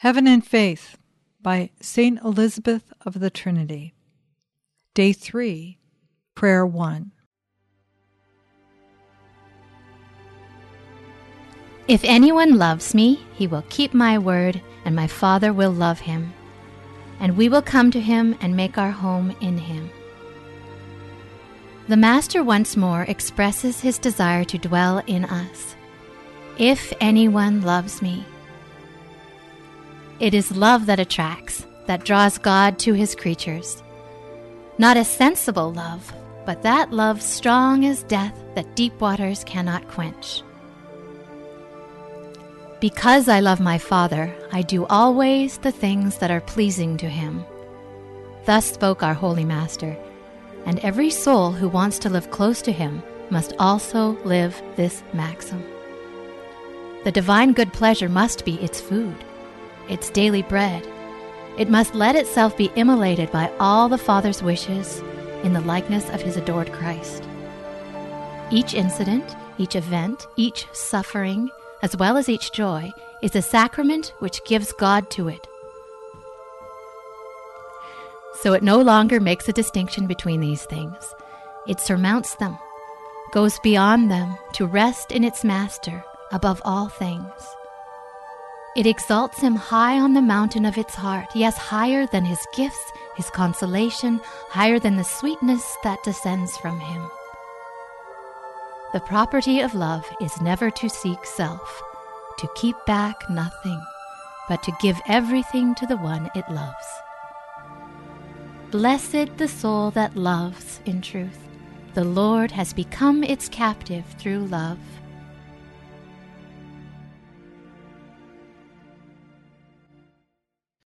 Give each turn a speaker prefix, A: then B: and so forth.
A: Heaven in Faith by St. Elizabeth of the Trinity. Day 3, Prayer 1.
B: If anyone loves me, he will keep my word, and my Father will love him. And we will come to him and make our home in him. The Master once more expresses his desire to dwell in us. If anyone loves me, it is love that attracts, that draws God to his creatures. Not a sensible love, but that love strong as death that deep waters cannot quench. Because I love my Father, I do always the things that are pleasing to him. Thus spoke our Holy Master, and every soul who wants to live close to him must also live this maxim. The divine good pleasure must be its food its daily bread. It must let itself be immolated by all the Father's wishes in the likeness of his adored Christ. Each incident, each event, each suffering, as well as each joy, is a sacrament which gives God to it. So it no longer makes a distinction between these things. It surmounts them, goes beyond them to rest in its Master above all things. It exalts him high on the mountain of its heart, yes, higher than his gifts, his consolation, higher than the sweetness that descends from him. The property of love is never to seek self, to keep back nothing, but to give everything to the one it loves. Blessed the soul that loves in truth. The Lord has become its captive through love.